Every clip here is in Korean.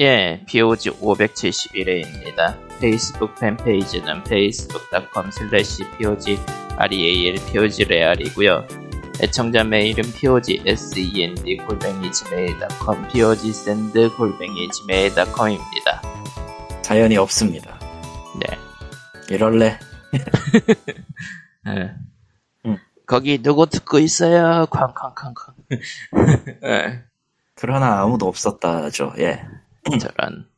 예, POG 571회입니다. 페이스북 팬페이지는 facebook.com slash POG REAL POG REAL이고요. 애청자 메일은 POG SEND 골뱅이 gmail.com POG SEND 골뱅이 gmail.com입니다. 사연이 없습니다. 네. 이럴래? 예. 음. 거기 누구 듣고 있어요? 쾅쾅쾅쾅. 예, 그러나 아무도 없었다죠. 예. 저런.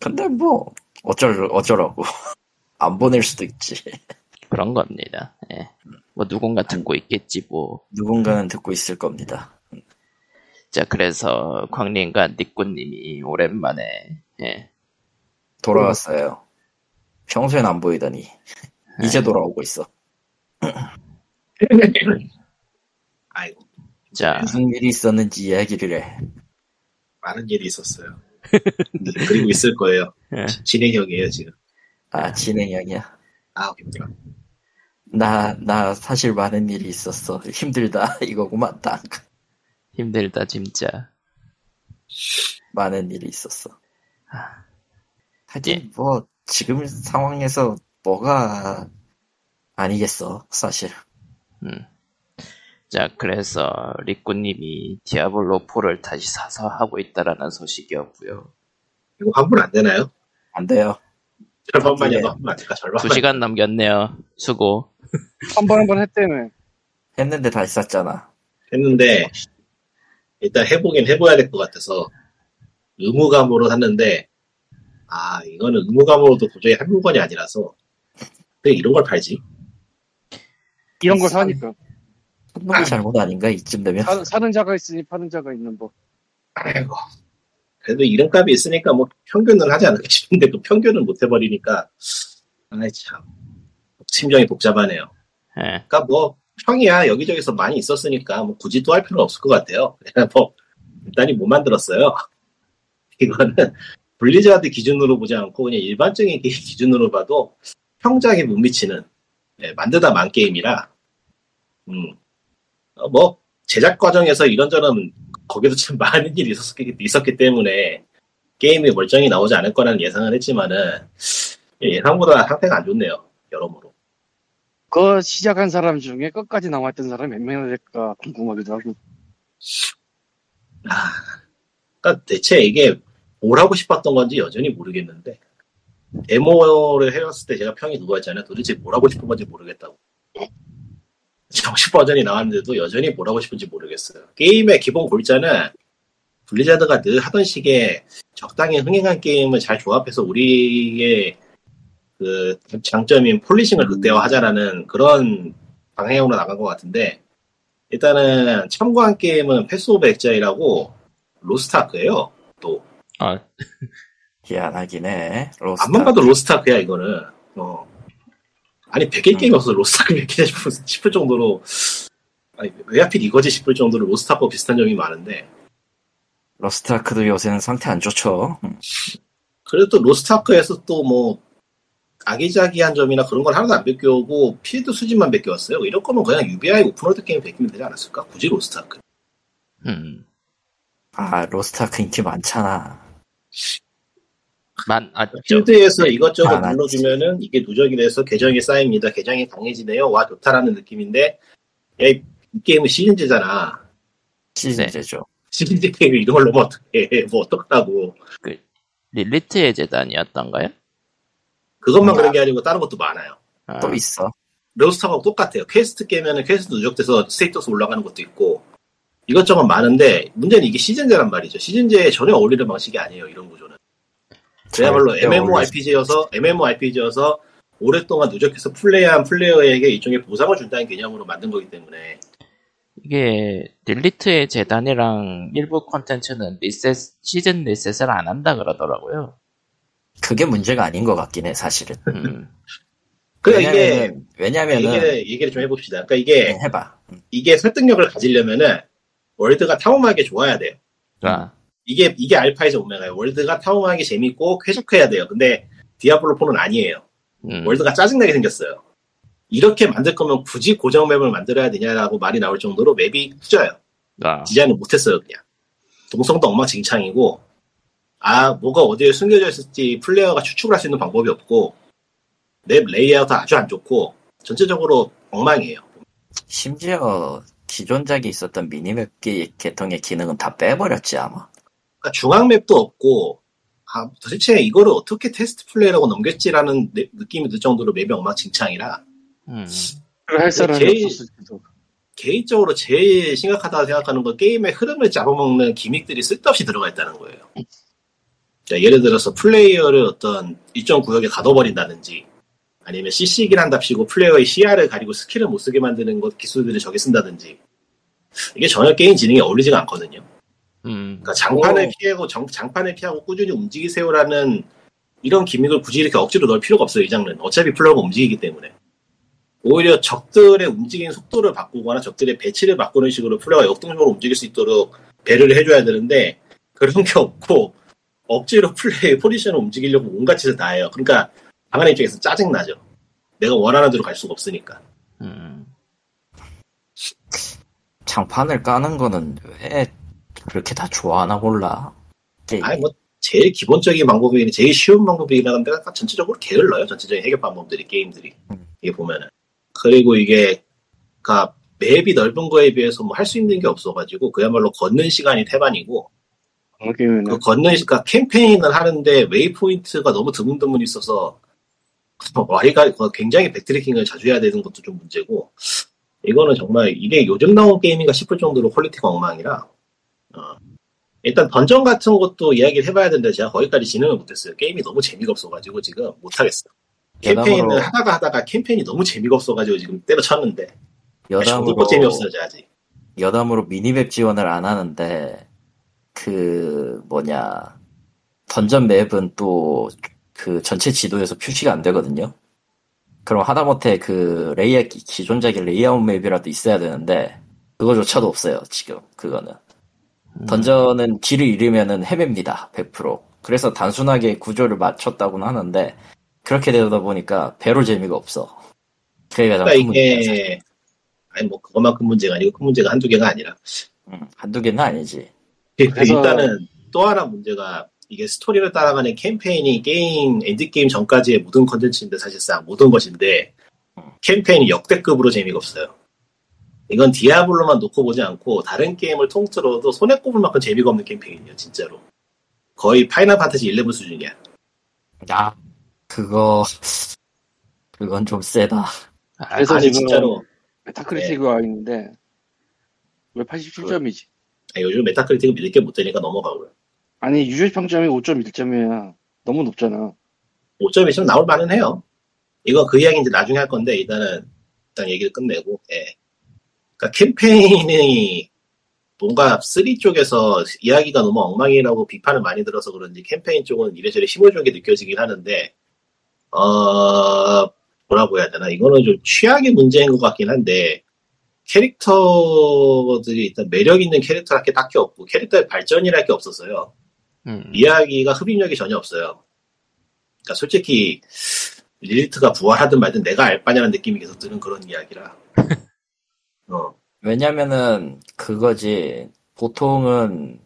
근데 뭐 어쩔 어쩌라고 안 보낼 수도 있지. 그런 겁니다. 예. 뭐 누군가 듣고 있겠지 뭐. 누군가는 듣고 있을 겁니다. 자 그래서 광림과 니꾸님이 오랜만에 예. 돌아왔어요. 평소엔 안 보이더니 이제 돌아오고 있어. 아이고 자 무슨 일이 있었는지 이야기를 해. 많은 일이 있었어요. 그리고 있을 거예요. 예. 진행형이에요 지금. 아 진행형이야. 아 힘들어. 나 나 사실 많은 일이 있었어. 힘들다 이거구만 딱. 힘들다 진짜. 많은 일이 있었어. 아, 하긴 예. 뭐 지금 상황에서 뭐가 아니겠어 사실. 음. 자 그래서 리꾸님이 디아블로 4를 다시 사서 하고 있다라는 소식이었고요. 이거 환불 안 되나요? 안 돼요. 절반만이라도 환불 안 될까? 절반. 두 시간 넘겼네요. 수고. 한 번 한 번 했다며. 했는데 다시 샀잖아. 했는데 일단 해보긴 해봐야 될 것 같아서 의무감으로 샀는데 아 이거는 의무감으로도 도저히 할 물건이 아니라서 왜 이런 걸 팔지? 이런 걸 사니까. 손목이 잘못 아닌가 이쯤 되면. 사, 사는 자가 있으니 파는 자가 있는 법. 아이고 그래도 이름값이 있으니까 뭐 평균은 하지 않을까 싶은데 또 평균은 못 해버리니까 아이 참 심정이 복잡하네요. 예. 그러니까 뭐 평이야 여기저기서 많이 있었으니까 뭐 굳이 또 할 필요는 없을 것 같아요. 그냥 뭐 일단이 못 만들었어요. 이거는 블리자드 기준으로 보지 않고 그냥 일반적인 기- 기준으로 봐도 평작에 못 미치는 예, 만들다 만 게임이라 음, 어, 뭐 제작 과정에서 이런저런 거기도 참 많은 일이 있었기, 있었기 때문에 게임이 멀쩡히 나오지 않을 거라는 예상을 했지만은 예, 예상보다 상태가 안 좋네요 여러모로. 그 시작한 사람 중에 끝까지 남았던 사람이 몇 명이나 될까 궁금하기도 하고. 아, 그러니까 대체 이게 뭘 하고 싶었던 건지 여전히 모르겠는데 데모를 해왔을 때 제가 평이 그거였잖아요. 도대체 뭘 하고 싶은 건지 모르겠다고. 정식 버전이 나왔는데도 여전히 뭘 하고 싶은지 모르겠어요. 게임의 기본 골자는 블리자드가 늘 하던 식의 적당히 흥행한 게임을 잘 조합해서 우리의 그 장점인 polishing을 극대화하자라는 그런 방향으로 나간 것 같은데 일단은 참고한 게임은 Path of Exile이라고 로스트아크예요. 또 어. 희한하긴 해. 로스타. 암만 봐도 로스트아크야 이거는. 어. 아니 100개 음. 게임이 없어 로스트아크 몇 개냐 싶을, 싶을 정도로 아니, 왜 하필 이거지 싶을 정도로 로스트아크와 비슷한 점이 많은데 로스트아크도 요새는 상태 안 좋죠. 음. 그래도 또 로스트아크에서 또 뭐 아기자기한 점이나 그런 걸 하나도 안 베껴오고 필드 수집만 베껴왔어요. 이럴 거면 그냥 UBI open world 게임 베끼면 되지 않았을까? 굳이 로스트아크. 음. 아 로스트아크 인기 많잖아. 만, 아, 저, 필드에서 이것저것 아. 눌러주면은 이게 누적이 돼서 계정이 쌓입니다. 계정이 강해지네요. 와 좋다라는 느낌인데 야, 이 게임은 시즌제잖아. 시즌제죠. 시즌제 게임을 이런 걸 넣으면 어떡해. 뭐 어떡하라고. 릴리트의 제단이었던가요? 그것만 아. 그런 게 아니고 다른 것도 많아요. 아, 또 있어. 로스트아크하고 똑같아요. 퀘스트 깨면은 퀘스트 누적돼서 status 올라가는 것도 있고 이것저것 많은데 문제는 이게 시즌제란 말이죠. 시즌제에 전혀 어울리는 방식이 아니에요. 이런 구조는. 그야말로 MMORPG여서 MMORPG여서 오랫동안 누적해서 플레이한 플레이어에게 일종의 보상을 준다는 개념으로 만든 거기 때문에 이게 릴리트의 제단이랑 일부 콘텐츠는 리셋, 시즌 리셋을 안 한다 그러더라고요. 그게 문제가 아닌 것 같긴 해 사실은. 음. 그러니까 이게 왜냐면은 왜냐면은 얘기를, 얘기를 좀 해봅시다. 그러니까 이게 네, 해봐. 이게 설득력을 가지려면은 world가 탐험하기 좋아야 돼요. 그러니까 이게 이게 알파이자 오메가예요. world가 탐험하기 재밌고 쾌적해야 돼요. 근데 디아블로 4는 아니에요. 음. world가 짜증나게 생겼어요. 이렇게 만들 거면 굳이 고정 map을 만들어야 되냐라고 말이 나올 정도로 map이 후져요. 아, 디자인을 못했어요, 그냥. 동선도 엉망진창이고, 아 뭐가 어디에 숨겨져 있을지 플레이어가 추측을 할 수 있는 방법이 없고 map 레이아웃도 아주 안 좋고 전체적으로 엉망이에요. 심지어 기존작에 있었던 mini map 기- 계통의 기능은 다 빼버렸지 아마. 그러니까 중앙 map도 없고 아, 도대체 이거를 어떻게 테스트 플레이라고 넘겼지라는 느- 느낌이 들 정도로 map이 엉망진창이라 음. 할 사람이 제일- 없었을지도. 개인적으로 제일 심각하다고 생각하는 건 게임의 흐름을 잡아먹는 gimmick들이 쓸데없이 들어가 있다는 거예요. 자, 예를 들어서 플레이어를 어떤 일정 구역에 가둬버린다든지 아니면 CC기를 한답시고 플레이어의 시야를 가리고 스킬을 못 쓰게 만드는 것 기술들을 저기 쓴다든지 이게 전혀 게임 진행에 어울리지가 않거든요. 음. 그러니까 장판을 오. 피하고 정- 장판을 피하고 꾸준히 움직이세요라는 이런 gimmick을 굳이 이렇게 억지로 넣을 필요가 없어요 이 장르는 어차피 플레이어가 움직이기 때문에 오히려 적들의 움직이는 속도를 바꾸거나 적들의 배치를 바꾸는 식으로 플레이어가 역동적으로 움직일 수 있도록 배려를 해줘야 되는데 그런 게 없고 억지로 플레이 포지션을 움직이려고 온갖 짓을 다 해요 그러니까 방안의 입장에서 짜증 나죠 내가 원하는 대로 갈 수가 없으니까 음. 장판을 까는 거는 왜 그렇게 다 좋아하나 몰라. 게임. 아니 뭐 제일 기본적인 방법이긴 제일 쉬운 방법이긴 한데 약간 전체적으로 게을러요 전체적인 해결 방법들이 게임들이 음. 이게 보면은 그리고 이게 그니까 map이 넓은 거에 비해서 뭐 할 수 있는 게 없어가지고 그야말로 걷는 시간이 태반이고 그 걷는 시간 캠페인을 하는데 waypoint가 너무 드문드문 있어서 와리가리 굉장히 backtracking을 자주 해야 되는 것도 좀 문제고 이거는 정말 이게 요즘 나온 게임인가 싶을 정도로 퀄리티가 엉망이라 어, 일단 던전 같은 것도 이야기를 해봐야 되는데 제가 거기까지 진행을 못했어요. 게임이 너무 재미가 없어가지고 지금 못하겠어요. 캠페인을 여담으로- 하다가 하다가 캠페인이 너무 재미가 없어가지고 지금 때려쳤는데. 여담으로 저도 재미없어요 아직. 여담으로 minimap 지원을 안 하는데 그 뭐냐 dungeon map은 또 그 전체 지도에서 표시가 안 되거든요. 그럼 하다못해 그 레이아 기존작의 레이아웃 map이라도 있어야 되는데 그거조차도 없어요 지금 그거는. 음. dungeon은 길을 잃으면은 헤맵니다 100% 그래서 단순하게 구조를 맞췄다고는 하는데 그렇게 되다 보니까 배로 재미가 없어. 그러니까 큰 문제야 이게 아니 뭐 그것만큼 문제가 아니고 큰 문제가 한두 개가 아니라. 음, 한두 개는 아니지. 그래서- 일단은 또 하나 문제가 이게 스토리를 따라가는 캠페인이 게임 end game 전까지의 모든 컨텐츠인데 사실상 모든 것인데 음. 캠페인이 역대급으로 재미가 없어요. 이건 디아블로만 놓고 보지 않고 다른 게임을 통틀어도 손에 꼽을 만큼 재미가 없는 캠페인이에요 진짜로. 거의 파이널 판타지 11 수준이야. 야 그거 그건 좀 세다 그래서 아니 지금 진짜로 메타크리틱이 있는데 왜 87점이지? 아니, 요즘 메타크리틱은 믿을 게 못 되니까 넘어가고요. 아니 유저 평점이 5.1점이야. 너무 높잖아. 5점이 좀 나올 만은 해요. 이거 그 이야기 이제 나중에 할 건데, 일단은, 일단 얘기를 끝내고, 예. 그니까 캠페인이 뭔가 3 쪽에서 이야기가 너무 엉망이라고 비판을 많이 들어서 그런지 캠페인 쪽은 이래저래 게 느껴지긴 하는데, 어, 뭐라고 해야 되나. 이거는 좀 취향의 문제인 것 같긴 한데, 캐릭터들이 일단 매력 있는 캐릭터랄 게 딱히 없고, 캐릭터의 발전이랄 게 없었어요. 음. 이야기가 흡입력이 전혀 없어요. 그러니까 솔직히 릴리트가 부활하든 말든 내가 알 바냐는 느낌이 계속 드는 그런 이야기라. 어, 왜냐면은 그거지. 보통은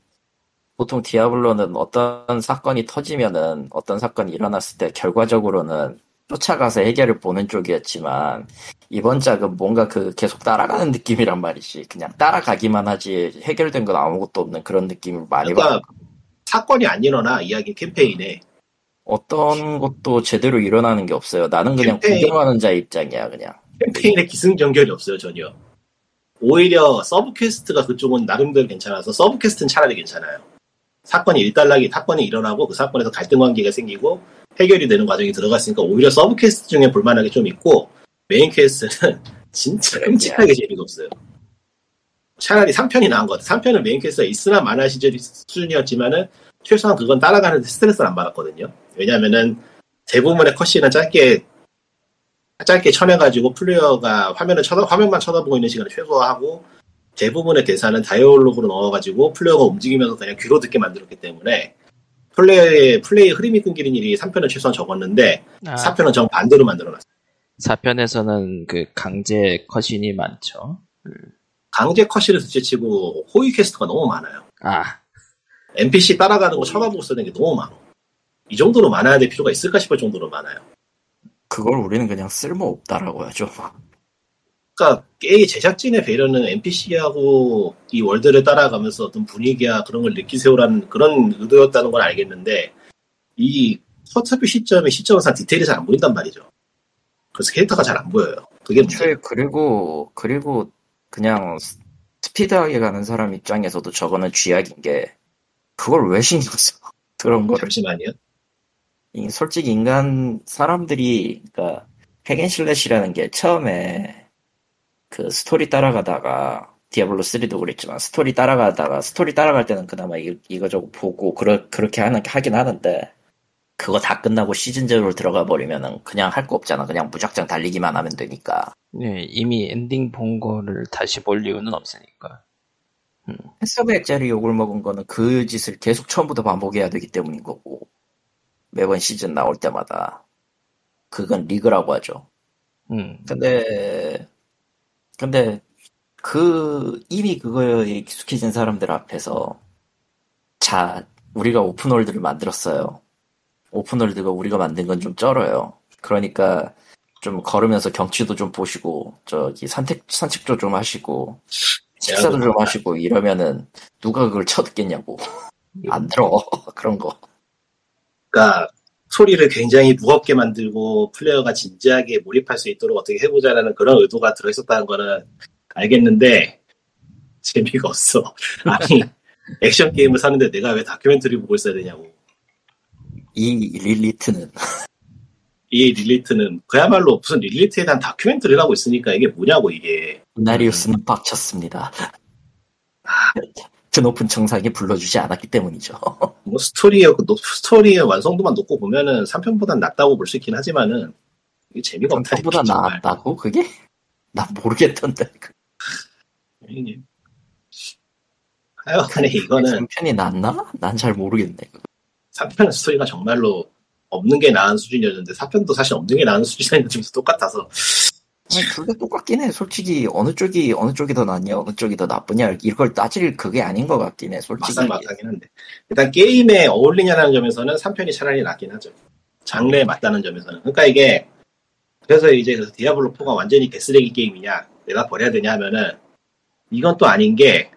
보통 디아블로는 어떤 사건이 터지면은 어떤 사건이 일어났을 때 결과적으로는 쫓아가서 해결을 보는 쪽이었지만 이번 작은 뭔가 그 계속 따라가는 느낌이란 말이지. 그냥 따라가기만 하지 해결된 건 아무것도 없는 그런 느낌을 많이 그러니까 사건이 안 일어나 이야기 캠페인에. 어떤 것도 제대로 일어나는 게 없어요. 나는 그냥 캠페인. 구경하는 자 입장이야 그냥. 캠페인에 기승전결이 없어요 전혀. 오히려 sub quest가 그쪽은 나름대로 괜찮아서 sub quest는 차라리 괜찮아요. 사건이 일단락이 사건이 일어나고 그 사건에서 갈등 관계가 생기고 해결이 되는 과정이 들어갔으니까 오히려 sub quest 중에 볼만하게 좀 있고 main quest는 진짜 끔찍하게 재미가 없어요. 차라리 3편이 나은 것 같아요. 3편은 main quest가 있으나 마나 시절 수준이었지만은 최소한 그건 따라가는데 스트레스를 안 받았거든요. 왜냐면은 대부분의 cutscene은 짧게 짧게 쳐내가지고 플레이어가 화면을 쳐다 화면만 쳐다보고 있는 시간을 최소화하고 대부분의 대사는 dialogue로 넣어가지고 플레이어가 움직이면서 그냥 귀로 듣게 만들었기 때문에 플레이의 플레이 흐름이 끊기는 일이 3편은 최소한 적었는데 아, 4편은 정 반대로 만들어놨어요. 4편에서는 그 강제 cutscene이 많죠. 강제 cutscene을 둘째치고 호위 quest가 너무 많아요. 아, NPC 따라가는 거 쳐다보고 쓰는 게 너무 많아. 이 정도로 많아야 될 필요가 있을까 싶을 정도로 많아요. 그걸 우리는 그냥 쓸모없다라고 하죠. 그러니까 게임 제작진의 배려는 NPC하고 이 월드를 따라가면서 어떤 분위기야 그런 걸 느끼세요라는 그런 의도였다는 건 알겠는데 이 quarter view 시점에 시점상 디테일이 잘 안 보인단 말이죠. 그래서 캐릭터가 잘 안 보여요. 그게. 애초에 그리고 그리고 그냥 스- 스피드하게 가는 사람 입장에서도 저거는 쥐약인 게 그걸 왜 신경 써? 그런 걸 잠시만요. 이 솔직히 인간 사람들이 그러니까 hack and slash라는 게 처음에 그 스토리 따라가다가 디아블로 3도 그랬지만 스토리 따라가다가 스토리 따라갈 때는 그나마 이, 이거저거 보고 그러, 그렇게 하는 하긴 하는데 그거 다 끝나고 시즌 제로 들어가 버리면은 그냥 할 거 없잖아. 그냥 무작정 달리기만 하면 되니까. 네, 이미 엔딩 본 거를 다시 볼 이유는 없으니까. 햇서백짜리 욕을 먹은 거는 그 짓을 계속 처음부터 반복해야 되기 때문인 거고 매번 시즌 나올 때마다 그건 리그라고 하죠 음, 근데 근데 그 이미 그거에 익숙해진 사람들 앞에서 자 우리가 오픈월드를 만들었어요. 오픈월드가 우리가 만든 건 좀 쩔어요. 그러니까 좀 걸으면서 경치도 좀 보시고 저기 산책 산책도 좀 하시고 식사도 좀 하시고 이러면은 누가 그걸 쳐듣겠냐고 안 들어 그런 거. 그러니까 소리를 굉장히 무겁게 만들고 플레이어가 진지하게 몰입할 수 있도록 어떻게 해보자라는 그런 의도가 들어있었다는 거는 알겠는데 재미가 없어. 아니 액션 게임을 사는데 내가 왜 다큐멘터리 보고 있어야 되냐고. 이 릴리트는 이 릴리트는 그야말로 무슨 릴리트에 대한 다큐멘터리를 하고 있으니까 이게 뭐냐고 이게. 이나리우스는 빡쳤습니다. 그 높은 정상에 불러주지 않았기 때문이죠. 뭐 스토리의 그 노- 스토리의 완성도만 놓고 보면은 3편보단 낫다고 볼 수 있긴 하지만은 이게 재미가 없다. 전보다 나았다고 그게? 나 모르겠던데. 형님. 하여간에 이거는 3편이 낫나? 난 잘 모르겠네. 3편 스토리가 정말로 없는 게 나은 수준이었는데 4편도 사실 없는 게 나은 수준이었는데 똑같아서 둘다 똑같긴 해. 솔직히 어느 쪽이 어느 쪽이 더 낫냐, 어느 쪽이 더 나쁘냐 이걸 따질 그게 아닌 것 같긴 해. 솔직히. 막상막하긴 한데 일단 게임에 어울리냐는 점에서는 3편이 차라리 낫긴 하죠. 장르에 맞다는 점에서는 그러니까 이게 그래서 이제 그래서 디아블로 4가 완전히 개쓰레기 게임이냐 내가 버려야 되냐 하면은 이건 또 아닌 게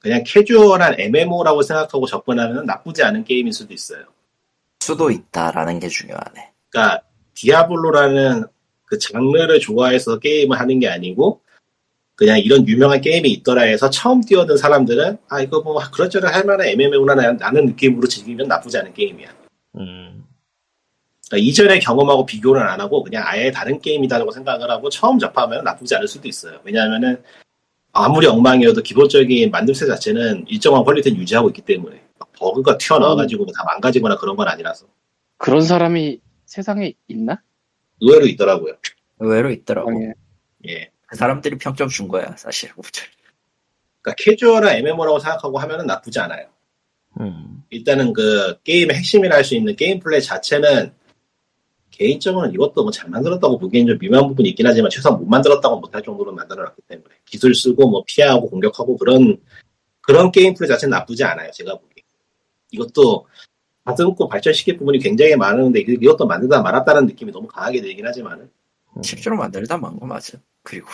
그냥 캐주얼한 MMO라고 생각하고 접근하면 나쁘지 않은 게임일 수도 있어요. 수도 있다라는 게 중요하네. 그러니까 디아블로라는 그 장르를 좋아해서 게임을 하는 게 아니고 그냥 이런 유명한 게임이 있더라 해서 처음 뛰어든 사람들은 아 이거 뭐 그럭저럭 할 만한 MMO구나 하는 느낌으로 즐기면 나쁘지 않은 게임이야. 음, 그러니까 이전의 경험하고 비교를 안 하고 그냥 아예 다른 게임이다라고 생각을 하고 처음 접하면 나쁘지 않을 수도 있어요. 왜냐하면은 아무리 엉망이어도 기본적인 만듦새 자체는 일정한 quality를 유지하고 있기 때문에 막 버그가 튀어나와가지고 다 망가지거나 그런 건 아니라서 그런 사람이 세상에 있나? 의외로 있더라고요. 의외로 있더라고. 세상에. 예. 그 사람들이 평점 준 거야, 사실. 그러니까 캐주얼한 MMO라고 생각하고 하면은 나쁘지 않아요. 음, 일단은 그 게임의 핵심이라 할 수 있는 게임 플레이 자체는 개인적으로는 이것도 뭐 잘 만들었다고 보기엔 좀 미묘한 부분이 있긴 하지만 최소한 못 만들었다고 못할 정도로 만들어놨기 때문에 기술 쓰고 뭐 피하고 공격하고 그런 그런 게임 플레이 자체는 나쁘지 않아요. 제가 보기에 이것도 다듬고 발전시킬 부분이 굉장히 많은데 이- 이것도 만들다 말았다는 느낌이 너무 강하게 들긴 하지만은 실제로 만들다 만 거 맞아. 그리고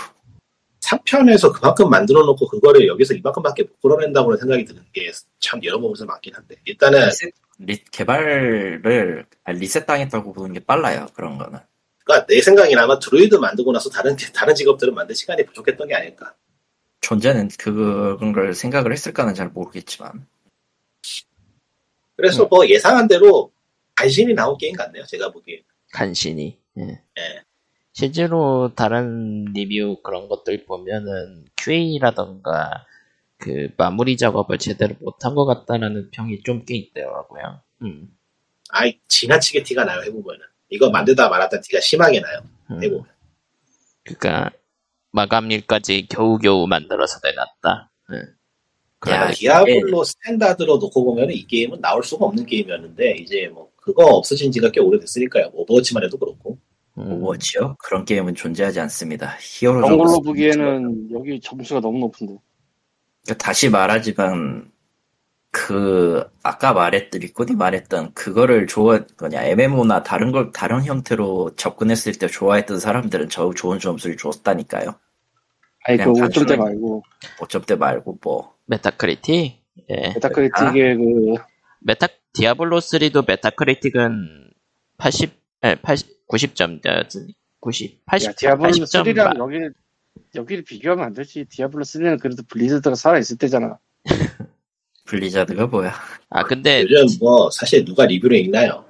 3편에서 그만큼 만들어 놓고 그거를 여기서 이만큼밖에 못 끌어낸다고 생각이 드는 게참 여러 부분에서 맞긴 한데 일단은 리셋, 리- 개발을 아, 리셋 당했다고 보는 게 빨라요. 그런 거는. 그러니까 내 생각에는 아마 드루이드 만들고 나서 다른 다른 직업들을 만들 시간이 부족했던 게 아닐까. 존재는 그런 걸 생각을 했을까는 잘 모르겠지만. 그래서 뭐 예상한 대로 간신히 나온 게임 같네요. 제가 보기에. 간신히. 예. 예. 실제로 다른 리뷰 그런 것들 보면은 QA라던가 그 마무리 작업을 제대로 못한 것 같다라는 평이 좀 꽤 있더라고요. 음, 아이 지나치게 티가 나요. 해보면은 이거 만들다 말았다 티가 심하게 나요. 음. 해보면. 그러니까 마감일까지 겨우겨우 만들어서 내놨다. 예. 야, 그러나 디아블로 standard로 놓고 보면은 이 게임은 나올 수가 없는 게임이었는데 이제 뭐 그거 없어진 지가 꽤 오래됐으니까요. 뭐 오버워치만 해도 그렇고. 음, 오버워치요? 그런 게임은 존재하지 않습니다. 히어로 그런 걸로 보기에는 여기 점수가 너무 높은데. 그러니까 다시 말하지만 그 아까 말했던 리코디 말했던 그거를 좋아 그냥 MMO나 다른 걸 다른 형태로 접근했을 때 좋아했던 사람들은 저 좋은 점수를 줬다니까요. 아니 그 그냥 5점대 단순하게- 말고 5점대 말고 뭐 메타크리틱? 예. 메타크리틱의 그 메타, 디아블로 3도 메타크리틱은 80, 예, 80, 90점대, 90, 80, 야, 디아블로 80점. 3랑 여기를 여기를 비교하면 안 되지. 디아블로 3는 그래도 블리자드가 살아 있을 때잖아. 블리자드가 뭐야? 아, 근데, 요즘 뭐 사실 누가 리뷰를 읽나요?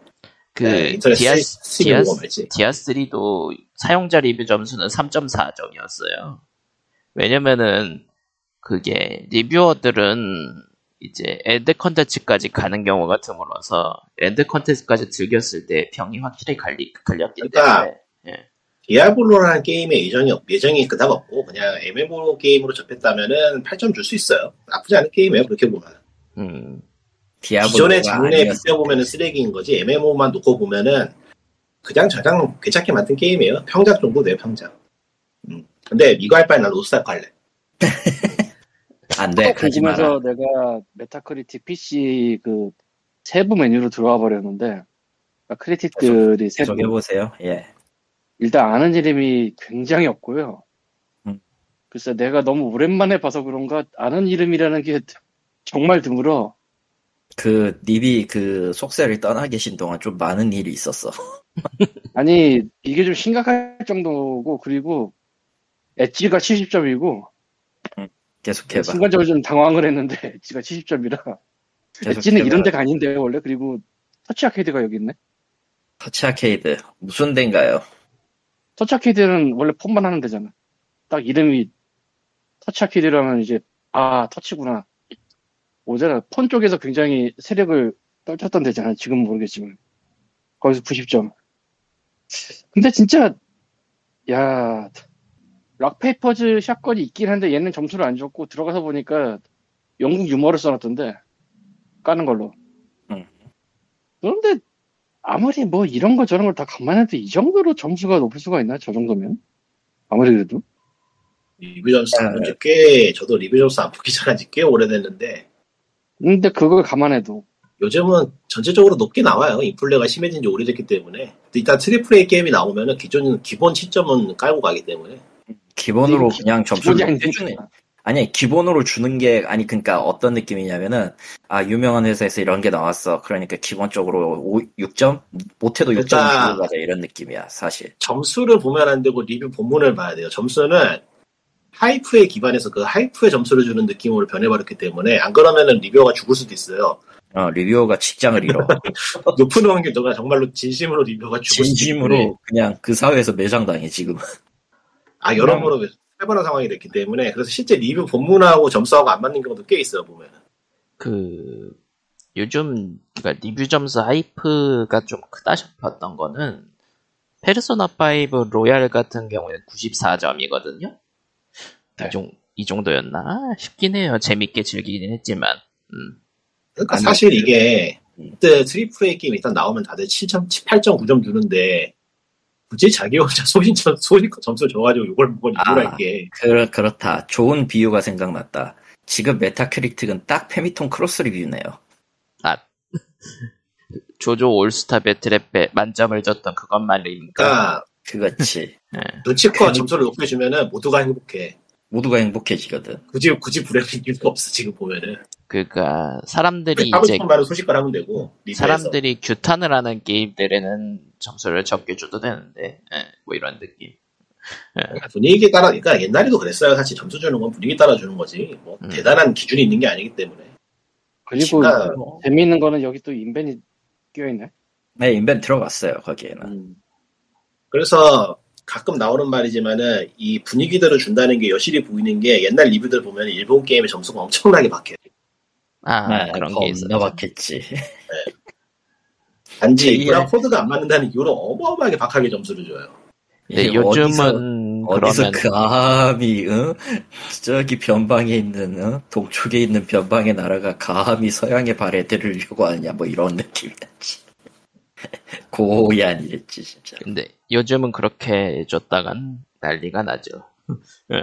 그, 네, 디아, 스- 디아, 말지. 디아 3도 사용자 리뷰 점수는 3.4점이었어요. 왜냐면은, 그게, reviewer들은 이제 end contents까지 가는 경우가 드물어서, end contents까지 즐겼을 때 평이 확실히 갈리, 갈렸기 그러니까 때문에, 디아블로라는 게임에 애정이, 없- 애정이 그닥 없고 그냥 MMO 게임으로 접했다면은 8점 줄 수 있어요. 나쁘지 않은 게임이에요. 그렇게 보면. 음, 기존의 장르에 때. 쓰레기인 거지 MMO만 놓고 보면은 그냥 가장 괜찮게 만든 게임이에요. 평작 정도 돼요. 평작. 음. 근데 이거 할 바에 난 로스타크 할래. 안 돼, 가지 마라. 궁금해서 내가 메타크리틱 PC 그 세부 메뉴로 들어와 버렸는데 그러니까 크리틱들이 세부 계속 해보세요. 예. 일단 아는 이름이 굉장히 없고요. 음. 글쎄 내가 너무 오랜만에 봐서 그런가 아는 이름이라는 게 정말 드물어. 그 님이 그 속세를 떠나 계신 동안 좀 많은 일이 있었어. 아니 이게 좀 심각할 정도고 그리고 엣지가 70점이고 계속 해봐. 순간적으로 좀 당황을 했는데 엣지가 70점이라 계속 엣지는. 이런 데가 아닌데 원래 그리고 터치 아케이드가 여기 있네. 터치 아케이드 무슨 데인가요? 터치 아케이드는 원래 폰만 하는 데잖아. 딱 이름이 터치 아케이드라면 이제 아 터치구나. 오잖아. 폰 쪽에서 굉장히 세력을 떨쳤던 데잖아. 지금 모르겠지만 거기서 90점. 근데 진짜 야 Rock Paper Shotgun이 있긴 한데 얘는 점수를 안 줬고 들어가서 보니까 영국 유머를 써놨던데 까는 걸로. 응. 그런데 아무리 뭐 이런 거 저런 걸 다 감안해도 이 정도로 점수가 높을 수가 있나? 저 정도면? 아무리 그래도? 리뷰 점수 안 네. 본지 꽤, 저도 리뷰 점수 안 보기 시작한 지 꽤 오래됐는데, 근데 그걸 감안해도 요즘은 전체적으로 높게 나와요. 인플레가 심해진 지 오래됐기 때문에. 일단 triple A 게임이 나오면은 기존, 기본 7점은 깔고 가기 때문에. 기본으로 기- 그냥 점수를. 아니니까. 아니 기본으로 주는 게 아니 그러니까 어떤 느낌이냐면은 아 유명한 회사에서 이런 게 나왔어. 그러니까 기본적으로 5, 6점 못해도 6점 그러니까- 주고 가자 이런 느낌이야 사실. 점수를 보면 안 되고 리뷰 본문을 봐야 돼요. 점수는 하이프에 기반해서 그 하이프에 점수를 주는 느낌으로 변해버렸기 때문에 안 그러면은 리뷰어가 죽을 수도 있어요. 어, 리뷰어가 직장을 잃어. 높은 확률 너가 정말로 진심으로 리뷰어가 죽을 진심으로 그냥 그 사회에서 매장당해 지금. 아 여러모로 살벌한 상황이 됐기 때문에 그래서 실제 리뷰 본문하고 점수하고 안 맞는 경우도 꽤 있어요 보면. 그 요즘 그러니까 리뷰 점수 hype가 좀 크다 싶었던 거는 페르소나 5 로얄 같은 경우에 94점이거든요. 네. 이, 정, 이 정도였나 싶긴 해요. 재밌게 즐기긴 했지만. 음. 그러니까 사실 그- 이게 그때 triple A 게임 일단 나오면 다들 7점, 8.9점 주는데 굳이 자기 혼자 소신점 소신껏 점수 줘가지고 이걸 보고 리뷰를 아. 할게. 그, 그렇다. 좋은 비유가 생각났다. 지금 메타크리틱은 딱 페미통 cross review네요. 아 조조 올스타 배틀에 만점을 줬던 그것 말이니까. 그러니까 그렇지. 눈치껏 점수를 높게 주면은 모두가 행복해. 모두가 행복해지거든. 굳이 굳이 불행할 이유가 없어 지금 보면은. 그러니까 사람들이 이제 소식을 하면 되고 리뷰에서. 사람들이 규탄을 하는 게임들에는 점수를 적게 줘도 되는데 예, 뭐 이런 느낌. 분위기에 따라 그러니까 옛날에도 그랬어요. 사실 점수 주는 건 분위기 따라 주는 거지. 뭐 음. 대단한 기준이 있는 게 아니기 때문에. 그리고 시가- 뭐, 재미있는 거는 여기 또 인벤이 끼어있네. 네, 인벤 들어갔어요, 거기에는. 음. 그래서 가끔 나오는 말이지만은 이 분위기대로 준다는 게 여실히 보이는 게 옛날 리뷰들 보면 일본 게임의 점수가 엄청나게 박혀요. 아 네, 그런 게 겁나 있었죠. 박했지. 단지 자기네 문화 코드가 안 맞는다는 이유로 어마어마하게 박하게 점수를 줘요. 근데 이게 요즘은 어디서, 어디서 그러면 감히, 응? 저기 변방에 있는, 응? 동쪽에 있는 변방의 나라가 감히 서양의 반열에 들으려고 하냐, 뭐 이런 느낌이었지. 고얀 이랬지, 진짜. 근데 요즘은 그렇게 줬다간 난리가 나죠. 예.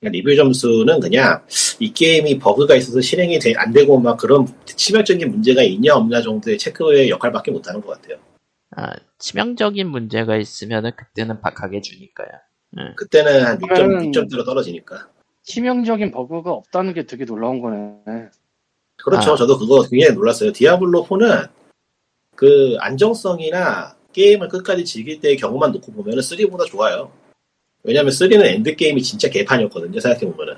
그러니까 리뷰 점수는 그냥 이 게임이 버그가 있어서 실행이 돼- 안 되고 막 그런 치명적인 문제가 있냐 없냐 정도의 체크의 역할밖에 못하는 것 같아요. 아, 치명적인 문제가 있으면은 그때는 박하게 주니까요. 응. 그때는 한 6점, 그러면은- 6점대로 떨어지니까. 치명적인 버그가 없다는 게 되게 놀라운 거네. 그렇죠. 아. 저도 그거 굉장히 놀랐어요. 디아블로 4는 그 안정성이나 게임을 끝까지 즐길 때의 경우만 놓고 보면은 3보다 좋아요. 왜냐면 3는 endgame이 진짜 개판이었거든요. 생각해보면은.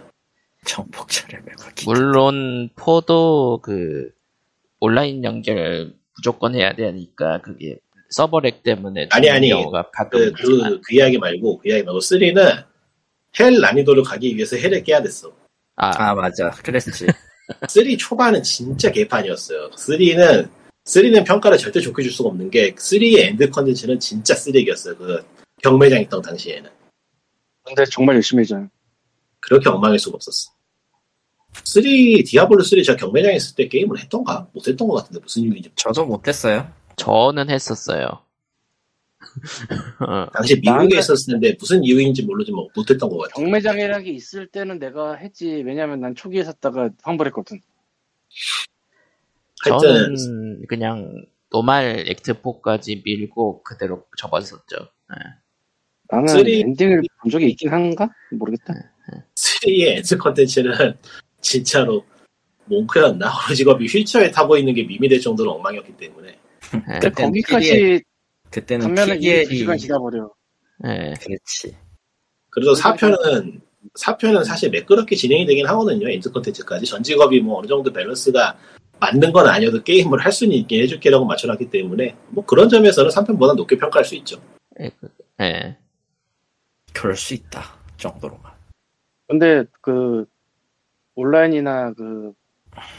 정복자를 매각기. 물론 four도 그 온라인 연결 무조건 해야 되니까 그게 서버 lag 때문에 아니, 아니. 경우가 가끔 그, 그, 그 이야기 말고, 그 이야기 말고 3는 hell 난이도를 가기 위해서 hell을 깨야 됐어. 아, 아 맞아. 그랬지. 3 초반은 진짜 개판이었어요. 3는 3는 평가를 절대 좋게 줄 수가 없는 게 3의 end 컨텐츠는 진짜 쓰레기였어요. 그 경매장 있던 당시에는 근데 정말 열심히 했잖아. 그렇게 엉망일 수가 없었어. 3 디아블로 3 제가 경매장에 있을 때 게임을 했던가 못했던 것 같은데 무슨 이유인지 저도 못했어요. 저는 했었어요. 어, 당시 미국에 있었을 텐데 무슨 이유인지 모르지만 못했던 것 같아요. 경매장이라는 게 있을 때는 내가 했지. 왜냐면 난 초기에 샀다가 환불했거든. 하여튼 저는 그냥 normal act 4까지 밀고 그대로 접었었죠. 예. 나는 three- 엔딩을 본 적이 있긴 한가? 모르겠다. 3의 end 컨텐츠는 진짜로 monk였나? 어느 직업이 휠체어에 타고 있는 게 밈이 될 정도로 엉망이었기 때문에 그땐 거기까지 그때는 PDL이 시간 지나버려. 예. 그렇지. 그래도 4편은 4편은 사실 매끄럽게 진행이 되긴 하거든요. end 컨텐츠까지 전 직업이 뭐 어느 정도 밸런스가 맞는 건 아니어도 게임을 할 수는 있게 해줄게라고 맞춰놨기 때문에 뭐 그런 점에서는 3편보다 높게 평가할 수 있죠. 예, 그- 예. 그럴 수 있다. 정도로만. 근데 그 온라인이나 그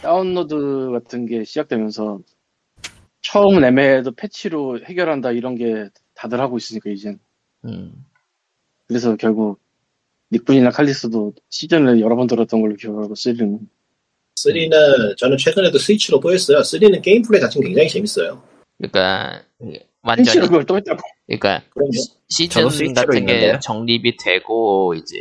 다운로드 같은 게 시작되면서 처음 애매해도 패치로 해결한다 이런 게 다들 하고 있으니까 이젠 음. 그래서 결국 닉군이나 칼리스도 시즌을 여러 번 들었던 걸로 기억하고 쓰리는 3는 저는 최근에도 스위치로 또 했어요. 3는 게임 플레이 자체는 굉장히 재밌어요. 그러니까 완전히 패치로 그걸 또 했다고 그러니까 그럼요. 시- 시즌 같은 게 있는데요. 정립이 되고 이제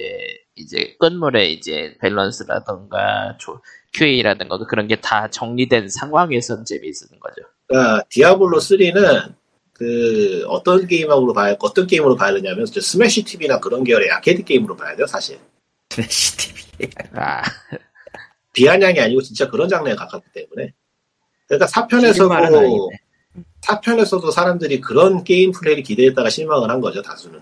이제 끝물에 이제 밸런스라던가 조- QA라든가 그런 게 다 정리된 상황에선 재미있는 거죠. 그러니까 디아블로 3는 그 어떤 게임으로 봐야 어떤 게임으로 봐야 되냐면 저 스매시 TV나 그런 계열의 아케이드 게임으로 봐야 돼요, 사실. 트래시 TV. 아, 비아냥이 아니고 진짜 그런 장르에 가깝기 때문에. 그러니까 시즌 말은 4편에서도 아니네. 4편에서도 사람들이 그런 게임 플레이를 기대했다가 실망을 한 거죠, 다수는.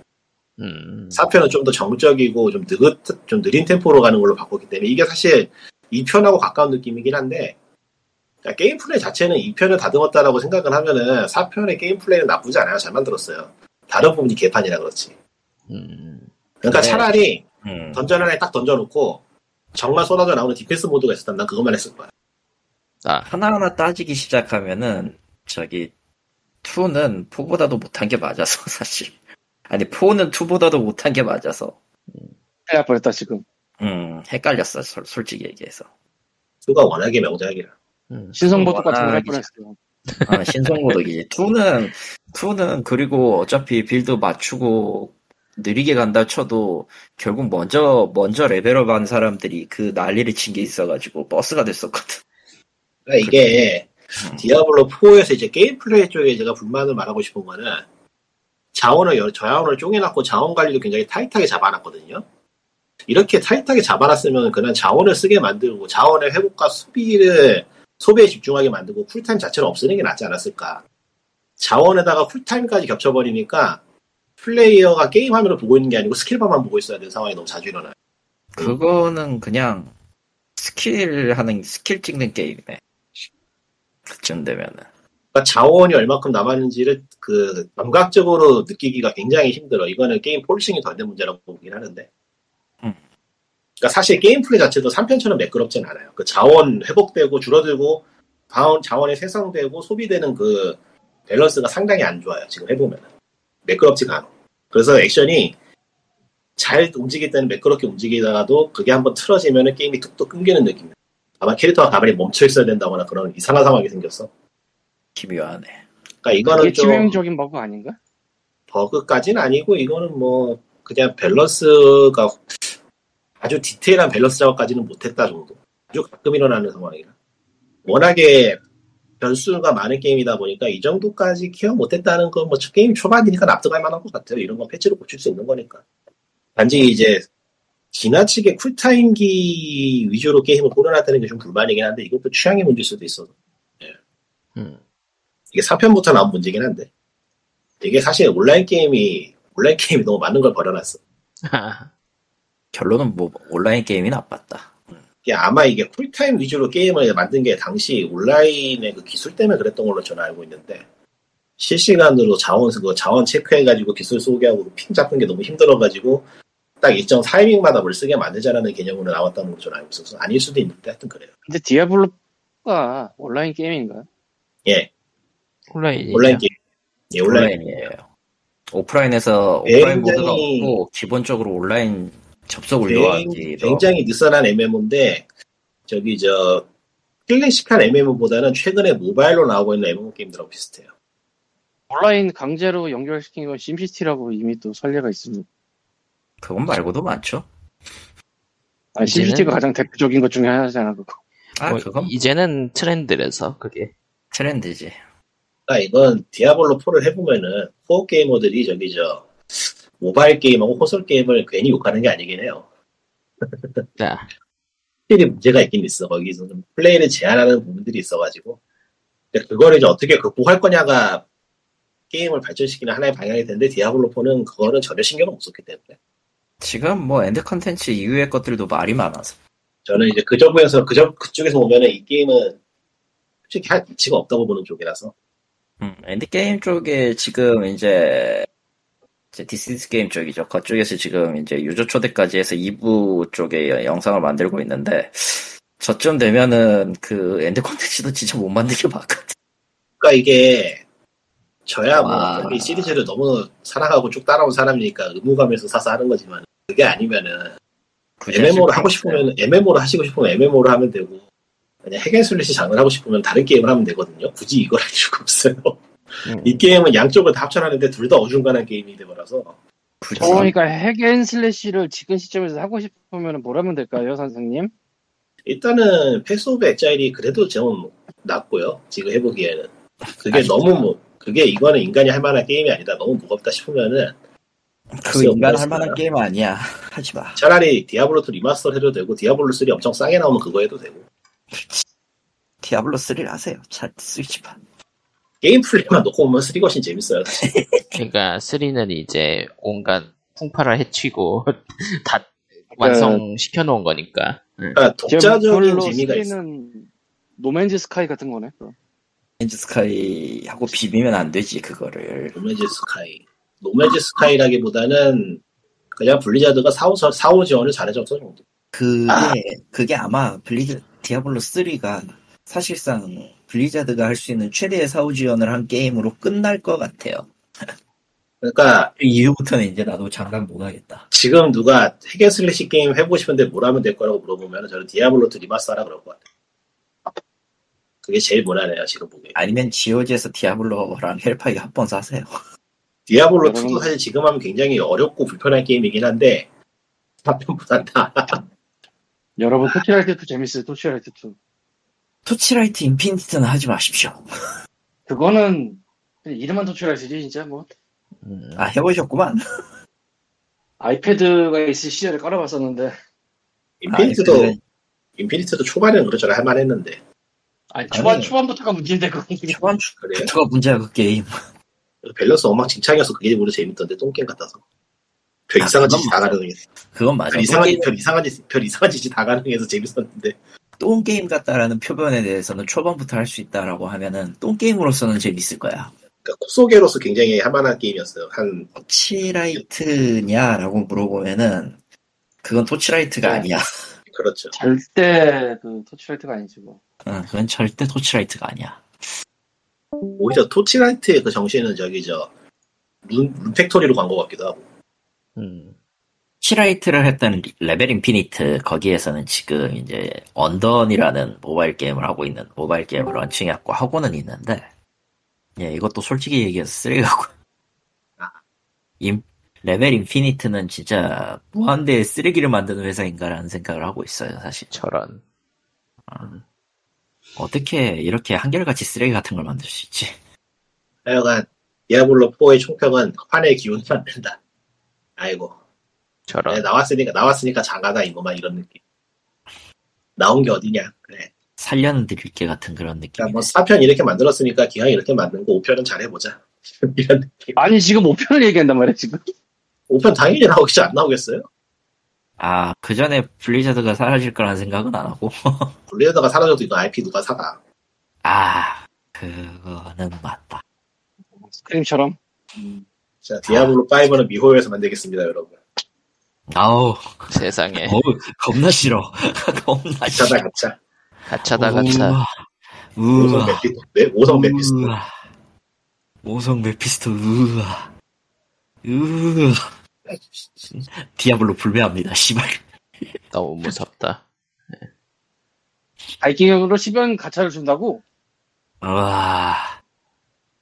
음, 4편은 좀 더 정적이고 좀 느긋, 좀 느린 템포로 가는 걸로 바꿨기 때문에 이게 사실 2편하고 가까운 느낌이긴 한데 그러니까 게임 플레이 자체는 2편을 다듬었다라고 생각을 하면은 4편의 게임 플레이는 나쁘지 않아요. 잘 만들었어요. 다른 부분이 개판이라 그렇지. 음, 그러니까 그래. 차라리 음. 던전 안에 딱 던져놓고 정말 쏟아져 나오는 디펜스 모드가 있었다면 난 그것만 했을 거야. 아, 하나하나 따지기 시작하면은 저기 2는 4보다도 못한 게 맞아서 사실. 아니 4는 2보다도 못한 게 맞아서. 해야 버렸다 지금 음 헷갈렸어 솔- 솔직히 얘기해서. two가 워낙에 명작이라. 음, 신성보드 같은 걸할 워낙 뻔했어요 아, 신성모독이지. 2는 2는 그리고 어차피 build 맞추고 느리게 간다 쳐도 결국 먼저 먼저 level up 한 사람들이 그 난리를 친 게 있어가지고 버스가 됐었거든. 그러니까 이게 음. 디아블로 4에서 이제 게임 플레이 쪽에 제가 불만을 말하고 싶은 거는 자원을 여- 저야원을 쪼개놨고 자원 관리도 굉장히 타이트하게 잡아놨거든요. 이렇게 타이트하게 잡아놨으면 그냥 자원을 쓰게 만들고 자원의 회복과 소비를 소비에 집중하게 만들고 쿨타임 자체를 없애는 게 낫지 않았을까. 자원에다가 쿨타임까지 겹쳐버리니까 플레이어가 게임 화면을 보고 있는 게 아니고 스킬바만 보고 있어야 되는 상황이 너무 자주 일어나요. 그거는 그냥 스킬 하는 스킬 찍는 게임이네. 그쯤 되면은. 그러니까 자원이 얼마큼 남았는지를 그 감각적으로 느끼기가 굉장히 힘들어. 이거는 게임 polishing이 덜 된 문제라고 보긴 하는데. 음. 그러니까 사실 게임 플레이 자체도 3편처럼 매끄럽진 않아요. 그 자원 회복되고 줄어들고 자원, 자원이 생성되고 소비되는 그 밸런스가 상당히 안 좋아요. 지금 해보면 매끄럽지가 않아. 그래서 액션이 잘 움직일 때는 매끄럽게 움직이다가도 그게 한번 틀어지면 게임이 뚝뚝 끊기는 느낌이야. 아마 캐릭터가 가만히 멈춰 있어야 된다거나 그런 이상한 상황이 생겼어. 기묘하네. 그러니까 이거는 좀 치명적인 버그 아닌가? 버그까지는 아니고 이거는 뭐 그냥 밸런스가 아주 디테일한 밸런스 작업까지는 못했다 정도. 아주 가끔 일어나는 상황이라. 워낙에 변수가 많은 게임이다 보니까 이 정도까지 케어 못했다는 건 뭐 게임 초반이니까 납득할 만한 것 같아요. 이런 건 패치로 고칠 수 있는 거니까. 단지 이제 지나치게 쿨타임기 위주로 게임을 꾸려놨다는 게 좀 불만이긴 한데 이것도 취향의 문제일 수도 있어서 음. 이게 4편부터 나온 문제긴 한데 이게 사실 온라인 게임이 온라인 게임이 너무 많은 걸 버려놨어. 결론은 뭐 온라인 게임이 나빴다. 이게 아마 이게 쿨타임 위주로 게임을 만든 게 당시 온라인의 그 기술 때문에 그랬던 걸로 저는 알고 있는데 실시간으로 자원 그 자원 체크해가지고 기술 소비하고 ping 잡는 게 너무 힘들어가지고 딱 일정 타이밍마다 뭘 쓰게 만들자라는 개념으로 나왔다는 걸로 저는 알고 있어서 아닐 수도 있는데 하여튼 그래요. 근데 디아블로가 온라인 게임인가? 예, 온라인이죠. 온라인 게임. 예, 온라인. 온라인이에요. 오프라인에서 오프라인 굉장히- 모드가 없고 기본적으로 온라인 접속을 굉- 요하기로 굉장히 느슨한 MMO인데 저기 저 클래식한 MMO보다는 최근에 모바일로 나오고 있는 MMO 게임들하고 비슷해요. 온라인 강제로 연결시킨 건 심시티라고 이미 또 설례가 있습니다. 그건 말고도 많죠. 아, 이제는- 심시티가 가장 대표적인 것 중에 하나잖아, 그거. 아 뭐, 그건 이제는 트렌드라서 그게 트렌드지. 그러니까 이건 디아블로 4를 해보면은 core 게이머들이 저기 저 모바일 게임하고 콘솔 게임을 괜히 욕하는 게 아니긴 해요. 자, 확실히 문제가 있긴 있어. 거기서 좀 플레이를 제한하는 부분들이 있어가지고. 근데 그거를 이제 어떻게 극복할 거냐가 게임을 발전시키는 하나의 방향이 되는데 디아블로 4는 그거는 전혀 신경을 못 썼기 때문에. 지금 뭐 end 컨텐츠 이후의 것들도 말이 많아서 저는 이제 그 점에서 그 점, 그쪽에서 보면은 이 게임은 솔직히 할 가치가 없다고 보는 쪽이라서. 음, end game 쪽에 지금 이제 이제 디스이즈게임 쪽이죠. 그쪽에서 지금 이제 유저 초대까지 해서 2부 쪽에 영상을 만들고 있는데 저쯤 되면은 그 end 콘텐츠도 진짜 못 만들게 봤거든. 그러니까 이게 저야 뭐 와. 어차피 시리즈를 너무 사랑하고 쭉 따라온 사람이니까 의무감에서 사서 하는 거지만 그게 아니면은 MMO를 하고 싶으면 MMO를 하시고 싶으면 MMO를 하면 되고 그냥 hack and slash 장르를 하고 싶으면 다른 게임을 하면 되거든요. 굳이 이걸 할 이유가 없어요. 음. 이 게임은 양쪽을 다 합쳐놨는데 둘 다 어중간한 게임이 돼버려서 그러니까 hack and slash를 지금 시점에서 하고 싶으면 뭘 하면 될까요, 선생님? 일단은 패스 오브 엑자일이 그래도 좀 낫고요. 지금 해보기에는 그게 아쉽다. 너무 뭐 그게 이거는 인간이 할 만한 게임이 아니다. 너무 무겁다 싶으면은 그 인간 할. 만한 게임 아니야. 하지 마. 차라리 디아블로 2 리마스터 해도 되고 디아블로 3 엄청 싸게 나오면 그거 해도 되고 디아블로 3를 하세요. 차 스위치판. 게임 플레이만 놓고 보면 3가 훨씬 재밌어요. 사실. 그러니까 3는 이제 온갖 풍파를 헤치고 다 완성시켜 놓은 거니까. 응. 그러니까 독자적인 디아블로 재미가 있어. 3는 노맨즈 스카이 같은 거네. 맨즈 스카이하고 비비면 안 되지 그거를. 노맨즈 스카이. 노맨즈 스카이라기보다는 그냥 블리자드가 사후, 사후 지원을 잘해줬어 정도. 그게 아. 그게 아마 블리즈 디아블로 3가 사실상 블리자드가 할 수 있는 최대의 사후 지원을 한 게임으로 끝날 것 같아요. 그러니까 그 이후부터는 이제 나도 장담 못 하겠다. 지금 누가 hack and slash 게임 해보고 싶은데 뭘 하면 될 거라고 물어보면 저는 디아블로 2 리마스터 하라 그럴 것 같아요. 그게 제일 무난해요 지금 보기에. 아니면 GOG에서 디아블로랑 헬파이 합본 사세요. 디아블로 여러분- 2도 사실 지금 하면 굉장히 어렵고 불편한 게임이긴 한데 4편보단 다 여러분, 토치라이트 2 재밌어요, 토치라이트 2. 토치라이트 인피니트는 하지 마십시오. 그거는, 이름만 토치라이트지, 진짜 뭐. 음. 아 해보셨구만. 아이패드가 있을 시절에 깔아봤었는데, 인피니트도 아, 그- 인피니트도 초반에는 그렇잖아 할만했는데 아니, 초반, 아니. 초반부터가 문제인데, 그건. 초반 그래요? 부터가 문제야 그 게임. 밸런스 엉망진창이어서 그게 오히려 재밌던데 똥게임 같아서 별 아, 이상한 짓이 다 가능해서 그건 맞아. 별 이상한 별 이상한 짓, 별 이상한 짓이 다 가능해서 재밌었는데 똥 게임 같다라는 표현에 대해서는 초반부터 할 수 있다라고 하면은 똥 게임으로서는 재밌을 거야. 그러니까 똥게임으로서 굉장히 할만한 게임이었어요. 한 토치라이트냐라고 물어보면은 그건 토치라이트가 네. 아니야. 그렇죠. 절대, 그, 토치라이트가 아니지, 뭐. 응, 그건 절대 토치라이트가 아니야. 오히려 토치라이트의 그 정신은 저기 저 룬, 룬팩토리로 간 것 같기도 하고 음. 토치라이트를 했던 리- 레벨 인피니트 거기에서는 지금 이제 언던이라는 모바일 게임을 하고 있는 모바일 게임을 런칭했고 하고는 있는데 예 이것도 솔직히 얘기해서 쓰레기하고 아. 인 레벨 인피니트는 진짜 무한대의 쓰레기를 만드는 회사인가라는 생각을 하고 있어요, 사실. 저런. 어떻게 이렇게 한결같이 쓰레기 같은 걸 만들 수 있지? 하여간 디아블로 4의 총평은 환의 기운이 만든다. 아이고 저런. 네, 나왔으니까 나왔으니까 장가다 이거만 이런 느낌. 나온 게 어디냐? 그래. 살려는 드릴게 같은 그런 느낌. 그러니까 뭐 4편 이렇게 만들었으니까 기왕 이렇게 만든 거 5편은 잘해보자. 이런 느낌. 아니 지금 5편을 얘기한단 말이야 지금 5편 당연히 나오겠지 안 나오겠어요? 아, 그 전에 블리자드가 사라질 거라는 생각은 안 하고. 블리자드가 사라져도 이거 IP 누가 사가? 아, 그거는 맞다. 스크림처럼 자, 디아블로 5는 미호요에서 만들겠습니다, 여러분. 아우, 세상에. 어우, 겁나 싫어. 겁나 가차다, 싫어. 가차. 가차다 가차. 우와. 메피, 네, 오성 메피스토. 우와. 오성 메피스토, 우와. 우와. 디아블로 불매합니다, 씨발. 너무 무섭다. 바이킹으로 10연 가차를 준다고? 우와.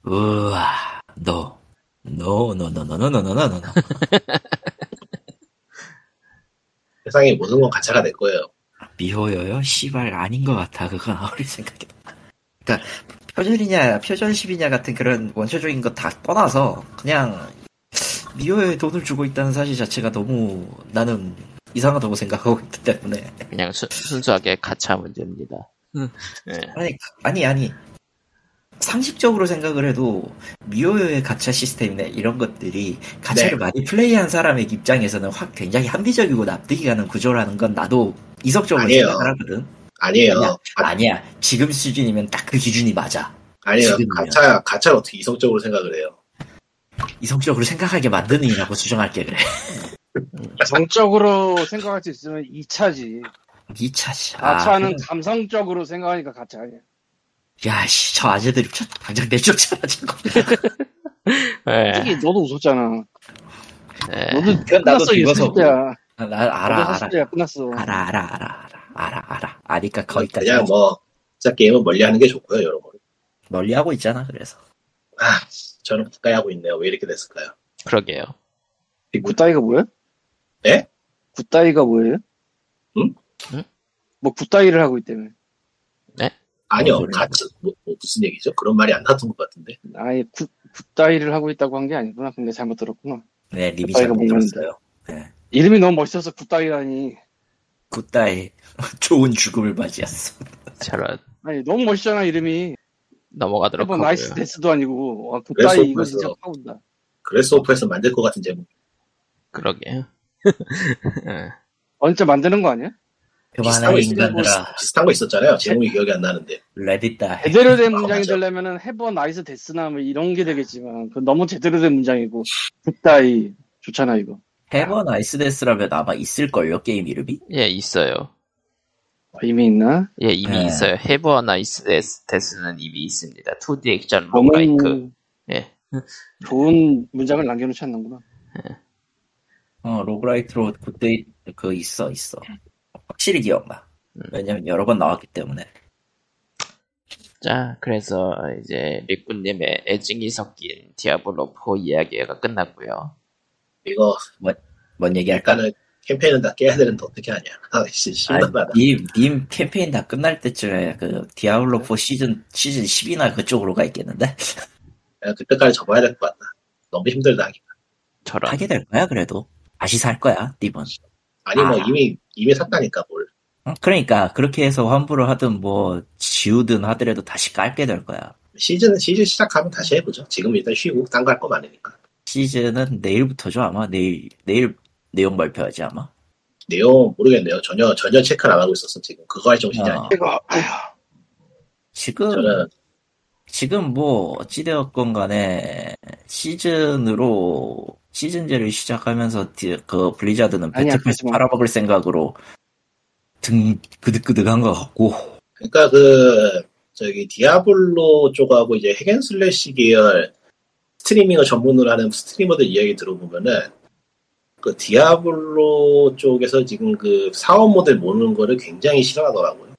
우와. 너. no, no, no, no, no, no, no, no, no. 세상에 모든 건 가차가 될 거예요. 미호여요? 씨발, 아닌 것 같아. 그건 아무리 생각해도. 그니까, 표절이냐, 표절십이냐 같은 그런 원초적인 거다 떠나서, 그냥, 미호에 돈을 주고 있다는 사실 자체가 너무 나는 이상하다고 생각하고 있기 때문에. 그냥 수- 순수하게 가차 문제입니다. 예. 아니, 아니, 아니. 상식적으로 생각을 해도 미호의 가챠 시스템이나 이런 것들이 가챠를 네. 많이 플레이한 사람의 입장에서는 확 굉장히 합리적이고 납득이 가는 구조라는 건 나도 이성적으로 아니에요. 생각을 하거든. 아니에요. 아니야. 아, 아니야. 지금 수준이면 딱 그 기준이 맞아. 아니에요. 지금이요. 가차, 가차를 어떻게 이성적으로 생각을 해요? 이성적으로 생각하게 만드는 이라고 수정할게 그래. 정적으로 생각할 수 있으면 2차지 2차지. 가차는 감성적으로 생각하니까 가차 아니야 야, 씨, 저 아재들이 저- 당장 내쫓아라, 저거. 예. 솔직히 너도 웃었잖아 예. 너도 그건 나도 끝났어 죽어서 있을 때야 나, 알아, 알아. 때야 끝났어 알아, 알아, 알아, 알아. 알아, 알아. 아니까 거기까지. 그냥 뭐, 진짜 게임은 멀리 하는 게 좋고요, 여러분. 멀리 하고 있잖아, 그래서. 아, 저는 가까이 하고 있네요. 왜 이렇게 됐을까요? 그러게요. 굿다이가 뭐야? 네? 굿다이가 뭐예요? 응? 응? 뭐 굿다이를 하고 있다며 아니요. 가차, 뭐, 뭐 무슨 얘기죠? 그런 말이 안 나왔던 것 같은데. 아예 굿, 굿다이를 하고 있다고 한 게 아니구나 근데 잘못 들었구나 네, 리비 굿다이가 잘못? 들었어요. 네. 이름이 너무 멋있어서 굿다이라니 굿다이. 좋은 죽음을 맞이했어. 저런. 아니 너무 멋있잖아 이름이 넘어가도록 하고요. 나이스 데스도 아니고 와, 굿다이 이거 진짜 파운다 그래서 오프에서 만들 것 같은 제목. 그러게요. 예. 언제 만드는 거 아니야? 비슷한 그만해, 거, 있, 인간들아. 비슷한 거 있었잖아요. 제목이 기억이 안 나는데. 레딧다. 제대로 된 아, 문장이. 되려면은 해본 나이스 데스나 뭐 이런 게 되겠지만 그 너무 제대로 된 문장이고 good die 좋잖아 이거 have a nice death라면 아마 있을걸요, 게임 이름이? 예, 있어요. 어, 이미 있나? 예, 이미 네. 있어요. have a nice death, death는 이미 있습니다. 2D 액션 roguelike. 너무 예. 좋은 문장을 남겨놓지 않는구나 어, roguelite로 그때 그 있어, 있어. 확실히 기억나. 왜냐면 여러 번 나왔기 때문에. 자, 그래서 이제 릿군님의 애증이 섞인 디아블로 4 이야기가 끝났고요. 이거, 뭔 얘기할까? 일단은 캠페인은 다 깨야 되는데 어떻게 하냐. 아, 씨, 아니, 심각하다. 님, 님 캠페인 다 끝날 때쯤에 그 디아블로 4 시즌 시즌 10이나 그쪽으로 가 있겠는데 그때까지 접어야 될 것 같다. 너무 힘들다. 하기. 저런. 하게 될 거야 그래도 다시 살 거야 님은. 아니, 뭐, 아. 이미, 이미 샀다니까, 뭘. 어? 그러니까 그렇게 해서 환불을 하든 뭐 지우든 하더라도 다시 깔게 될 거야. 시즌, 시즌 시작하면 다시 해보죠. 지금 일단 쉬고, 딴 거 할 거 많으니까. 시즌은 내일부터죠 아마 내일 내일 내용 발표하지 아마. 내용 모르겠네요. 전혀, 전혀 체크를 안 하고 있었어, 지금. 그거 할 정신이 어. 아니야. 이거 아휴, 지금 저는, 지금 뭐 어찌되었건 간에 시즌으로 시즌제를 시작하면서 디- 그 블리자드는 battle pass. 팔아먹을 생각으로 등 그득그득한 것 같고 그러니까 그, 저기, 디아블로 쪽하고 이제 hack and slash 계열 스트리밍을 전문으로 하는 스트리머들 이야기 들어보면은, 그 디아블로 쪽에서 지금 그 사업 모델 모는 거를 굉장히 싫어하더라고요.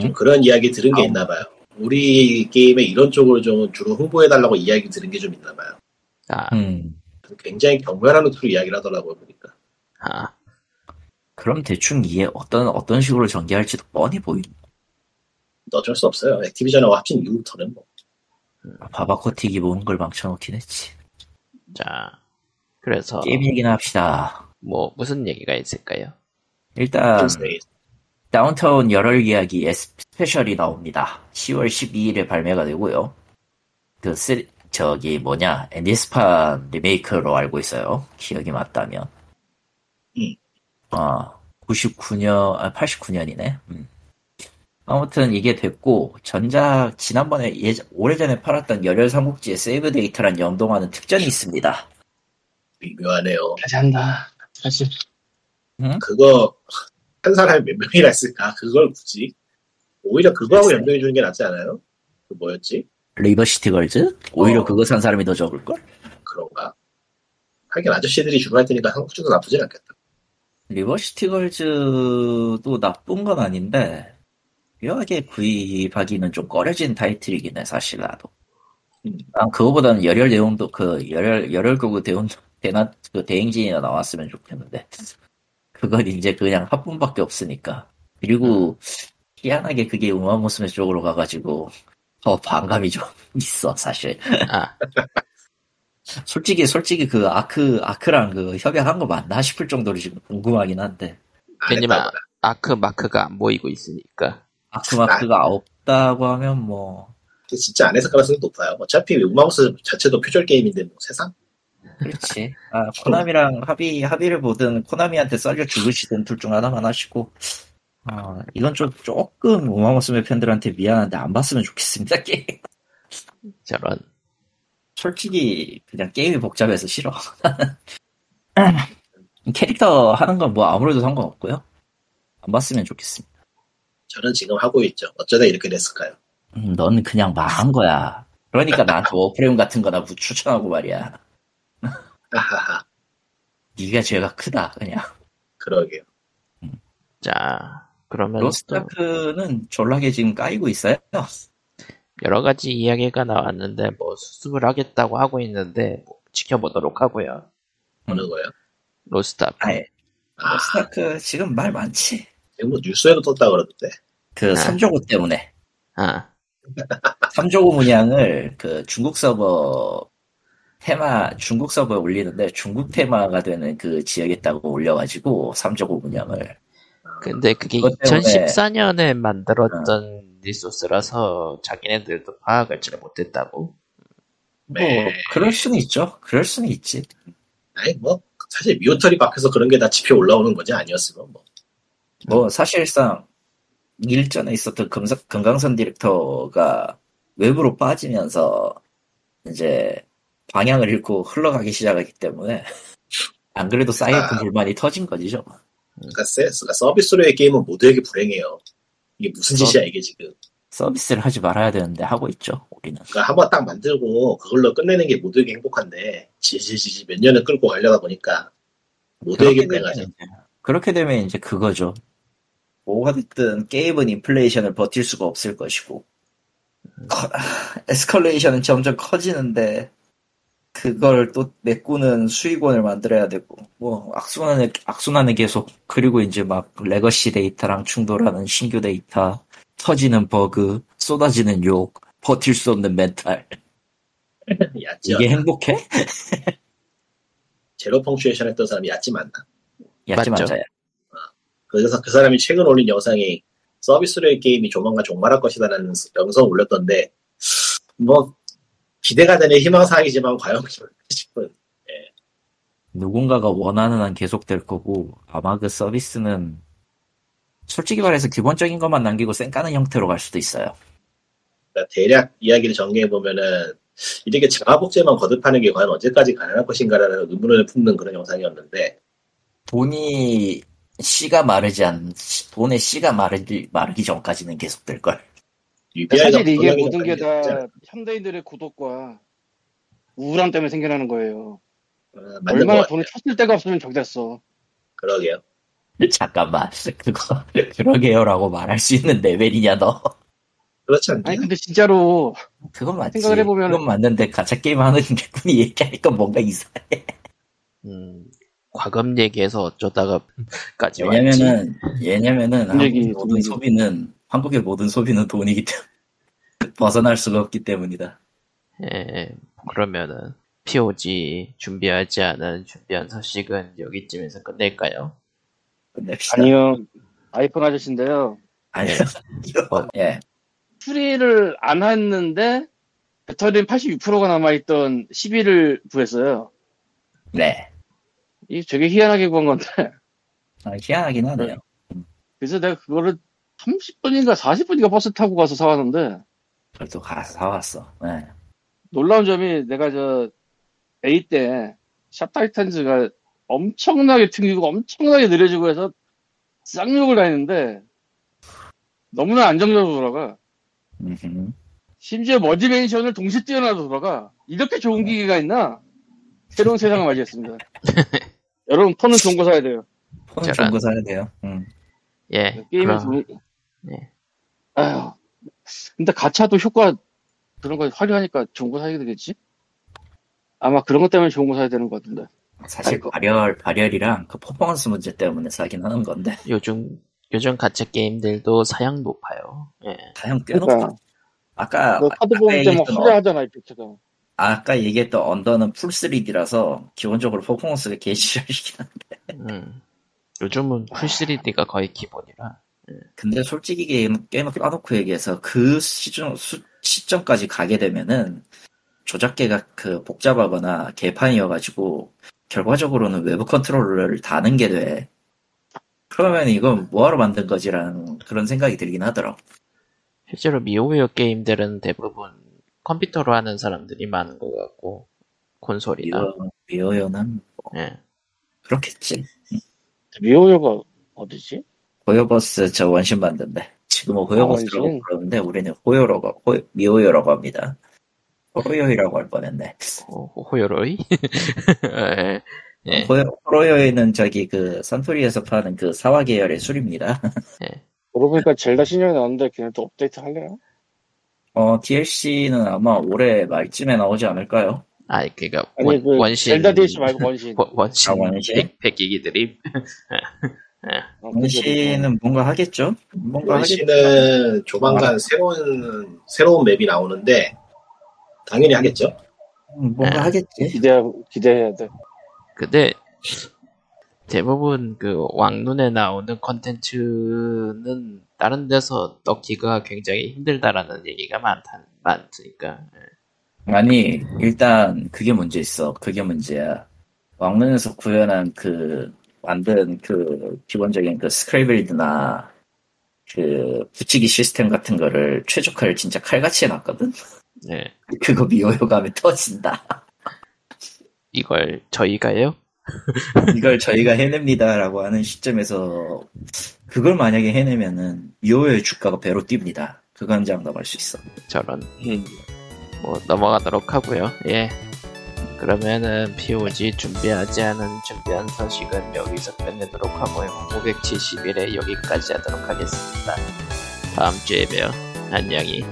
좀 응? 그런 이야기 들은 게 사업 있나 봐요. 우리 게임에 이런 쪽으로 좀 주로 홍보해달라고 이야기 들은 게 좀 있나 봐요. 아, 음. 굉장히 경멸하는 투로 이야기를 하더라고요, 보니까. 아, 그럼 대충 이해 어떤 어떤 식으로 전개할지도 뻔히 보인. 어쩔 수 없어요. 액티비전하고 합친 이후부터는 뭐. 바비 코틱이 모든 걸 망쳐놓긴 했지. 자, 그래서 게임 얘기나 합시다. 뭐 무슨 얘기가 있을까요? 일단 네. 다운타운 열혈 이야기 스페셜이 나옵니다. 10월 12일에 발매가 되고요. 그 쓰, 저기 뭐냐 NDS판 리메이크로 알고 있어요. 기억이 맞다면. 음. 아 99년 아 89년이네. 아무튼 이게 됐고 전작 지난번에 예전 오래전에 팔았던 열혈 삼국지의 세이브 데이터랑 연동하는 특전이 있습니다. 미묘하네요. 다시 한다. 다시. 그거 한 사람이 몇 명이나 했을까? 그걸 굳이 오히려 그거하고. 연동해 주는 게 낫지 않아요? 그 뭐였지? 리버시티 걸즈? 오히려 어. 그거 산 사람이 더 적을걸? 그런가? 하긴 아저씨들이 주로 할 테니까 한국주도 나쁘진 않겠다. 리버시티 걸즈도 나쁜 건 아닌데 묘하게 구입하기는 좀 꺼려진 타이틀이긴 해 사실 나도 음. 난 그거보다는 열혈 대용도 그 열혈 열혈 그거 대운 대나 그 대행진이나 나왔으면 좋겠는데 그건 이제 그냥 합본밖에 없으니까 그리고 희한하게 그게 우마무스메 쪽으로 가가지고 더 반감이 좀 있어 사실 아, 솔직히 솔직히 그 아크 아크랑 그 협약한 거 맞나 싶을 정도로 지금 궁금하긴 한데 안 괜히 했다고 마- 아크 마크가 안 보이고 있으니까. 아크 마크가 없다고 하면 뭐 진짜 안 했을 가능성이 높아요. 어차피 우마우스 자체도 표절 게임인데 뭐 세상? 그렇지. 아, 코나미랑 합의, 합의를 보든, 코나미한테 썰려 죽으시든 둘 중 하나만 하시고, 아, 이건 좀, 조금, 우마무스메 팬들한테 미안한데, 안 봤으면 좋겠습니다, 게임. 저런. 솔직히, 그냥 게임이 복잡해서 싫어. 캐릭터 하는 건 뭐 아무래도 상관없고요. 안 봤으면 좋겠습니다. 저는 지금 하고 있죠. 어쩌다 이렇게 됐을까요? 음, 넌 그냥 망한 거야. 그러니까 나한테 워프레임 같은 거나 추천하고 말이야. 하하하. 네가 죄가 크다, 그냥. 그러게요. 자, 그러면 또 로스트아크는 졸라게 지금 까이고 있어요. 여러 가지 이야기가 나왔는데 뭐 수습을 하겠다고 하고 있는데 뭐 지켜보도록 하고요. 어느 거요? 로스트 아크. 아예 아, 로스트아크 지금 말 많지. 뭐 뉴스에도 떴다 그러던데. 그 아. 삼족오 때문에 아, 삼족오 문양을 그 중국 서버 테마 중국 서버에 올리는데 중국 테마가 되는 그 지역에다가 올려가지고 삼조고 문양을 근데 그게 그것 때문에- 2014년에 만들었던 리소스라서 자기네들도 파악을 잘 못했다고. 뭐 네. 그럴 수는 있죠. 그럴 수는 있지. 아니 뭐 사실 미오털이 밖에서 그런 게 다 지표 올라오는 거지 아니었으면 뭐. 뭐 사실상 일전에 있었던 금사, 금강선 디렉터가 외부로 빠지면서 이제 방향을 잃고 흘러가기 시작하기 때문에 안 그래도 쌓여있던 아. 불만이 터진 거지 죠. 그러니까, 세, 그러니까 서비스로 의 게임은 모두에게 불행해요. 이게 무슨 짓이야 이게 지금. 서비스를 하지 말아야 되는데 하고 있죠. 우리는. 그러니까 한번 딱 만들고 그걸로 끝내는 게 모두에게 행복한데 지지지지 몇 년을 끌고 가려다 보니까 모두에게 불행하죠. 그렇게 되면 이제 그거죠. 뭐가 됐든 게임은 인플레이션을 버틸 수가 없을 것이고 커- escalation은 점점 커지는데 그걸 또 메꾸는 수익원을 만들어야 되고 뭐 악순환을 악순환을 계속 그리고 이제 막 legacy 데이터랑 충돌하는 신규 데이터 터지는 버그 쏟아지는 욕 버틸 수 없는 멘탈 얕지 이게? 행복해? Zero Punctuation 했던 사람이 Yahtzee 않나? 야지 맞죠. 맞아요. 그래서 그 사람이 최근 올린 영상이 서비스로의 게임이 조만간 종말할 것이다라는 영상 올렸던데 뭐 기대가 되는 희망사항이지만 과연 싶은 누군가가 원하는 한 계속될 거고 아마 그 서비스는 솔직히 말해서 기본적인 것만 남기고 쌩까는 형태로 갈 수도 있어요. 그러니까 대략 이야기를 정리해 보면은 이렇게 자가복제만 거듭하는 게 과연 언제까지 가능할 것인가라는 의문을 품는 그런 영상이었는데 돈이 씨가 마르지 않 돈의 씨가 마르기 마르기 전까지는 계속될 걸. UBI가 사실 이게 모든 게 다 현대인들의 고독과 우울함 때문에 생겨나는 거예요. 어, 얼마나 것 돈을. 쳤을 데가 없으면 적됐어. 그러게요. 잠깐만 그거 그러게요라고 말할 수 있는 레벨이냐 너? 그렇지 않나요? 아니 근데 진짜로 그건 맞지. 생각을 해보면은- 그건 맞는데 가짜 게임 하는 개꾼이 얘기하니까 뭔가 이상해. 음, 과금 얘기해서 어쩌다가까지 왔지. 왜냐면은 왜냐면은 모든 얘기. 소비는 한국의 모든 소비는 돈이기 때문에 벗어날 수가 없기 때문이다. 예, 그러면은 POG 준비하지 않은 준비한 소식은 여기쯤에서 끝낼까요? 끝냅시다. 아니요. 아이폰 아저씨인데요. 아니요. 뭐, 예. 수리를 안 했는데 배터리는 86%가 남아있던 11을 구했어요. 네. 이게 되게 희한하게 구한 건데 아, 희한하긴 하네요. 그래서 내가 그거를 30분인가 40분인가 버스 타고 가서 사왔는데 그래도 가서 사왔어. 네. 놀라운 점이 내가 저 A 때 샵타이탄즈가 엄청나게 튕기고 엄청나게 느려지고 해서 쌍욕을 다했는데 너무나 안정적으로 돌아가 음흠. 심지어 머지멘션을 동시에 뛰어나도 돌아가 이렇게 좋은 기계가 있나 새로운 세상을 맞이했습니다 여러분 폰은 좋은 거 사야 돼요 폰 저런. 좋은 거 사야 돼요. 음. 예, 게임은 그럼, 좋은 네. 아휴 근데 가차도 효과 그런 거 화려하니까 좋은 거 사야 되겠지? 아마 그런 것 때문에 좋은 거 사야 되는 것 같은데 사실 아이고. 발열, 발열이랑 그 퍼포먼스 문제 때문에 사긴 하는 건데. 요즘 요즘 가짜 게임들도 사양 높아요. 예, 사양 꽤 그러니까 높아. 아까, 그 카드 때막 얘기했던, 어, 화려하잖아 effect가 아까 얘기했던 언더는 full 3D라서 기본적으로 퍼포먼스가 개시절이긴 한데. 음. 요즘은 full 3D가 거의 기본이라. 근데 솔직히 게임, 게임을 까놓고 얘기해서 그 시점, 수- 시점까지 가게 되면은 조작계가 그 복잡하거나 개판이어가지고 결과적으로는 외부 컨트롤러를 다는 게 돼. 그러면 이건 뭐하러 만든 거지라는 그런 생각이 들긴 하더라고. 실제로 미호요 게임들은 대부분 컴퓨터로 하는 사람들이 많은 것 같고 콘솔이나 미어, 미어요는 뭐 예. 그렇겠지. 미호요가 어디지? 호요버스 저 원신 만든데. 지금은 호요버스라고 원신? 부르는데 우리는 호요라고, 호, 미호요라고 합니다. 호요이라고 할 뻔했네. 호, 호요로이 예. 예. 호요, 호요이는 저기 그 산토리에서 파는 그 사와 계열의 술입니다. 그러고 보니까 젤다 신형이 나왔는데 걔네 또 업데이트 할래요? 어, DLC는 아마 올해 말쯤에 나오지 않을까요? 아 그니까 아니 원, 그 원신 젤다 DLC 말고 원신 원- 원신 아, 원신? 백- 백기기 드립 어, 원시는 뭔가 하겠죠? 뭔가 하겠죠? 원씨는 조만간 새로운 새로운 맵이 나오는데 당연히 하겠죠. 음, 뭔가 네. 하겠지. 기대 기대해야 돼. 근데 대부분 그 왕눈에 나오는 컨텐츠는 다른 데서 넣기가 굉장히 힘들다라는 얘기가 많다 많으니까 예. 아니, 일단 그게 문제 있어. 그게 문제야. 왕눈에서 구현한 그, 만든 그, 기본적인 그 스크래빌드나 그, 붙이기 시스템 같은 거를 최적화를 진짜 칼같이 해놨거든? 예. 그거 미호요감에 터진다. 이걸 저희가요? 이걸 저희가 해냅니다라고 하는 시점에서 그걸 만약에 해내면은 미호요의 주가가 배로 뜁니다. 그건 장담할 수 있어. 저런 뭐 넘어가도록 하고요. 예. 그러면은 POG 준비하지 않은 준비한 소식은 여기서 끝내도록 하고요. 571회 여기까지 하도록 하겠습니다. 다음 주에 봬요. 안녕히.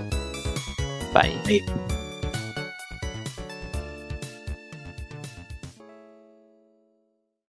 네.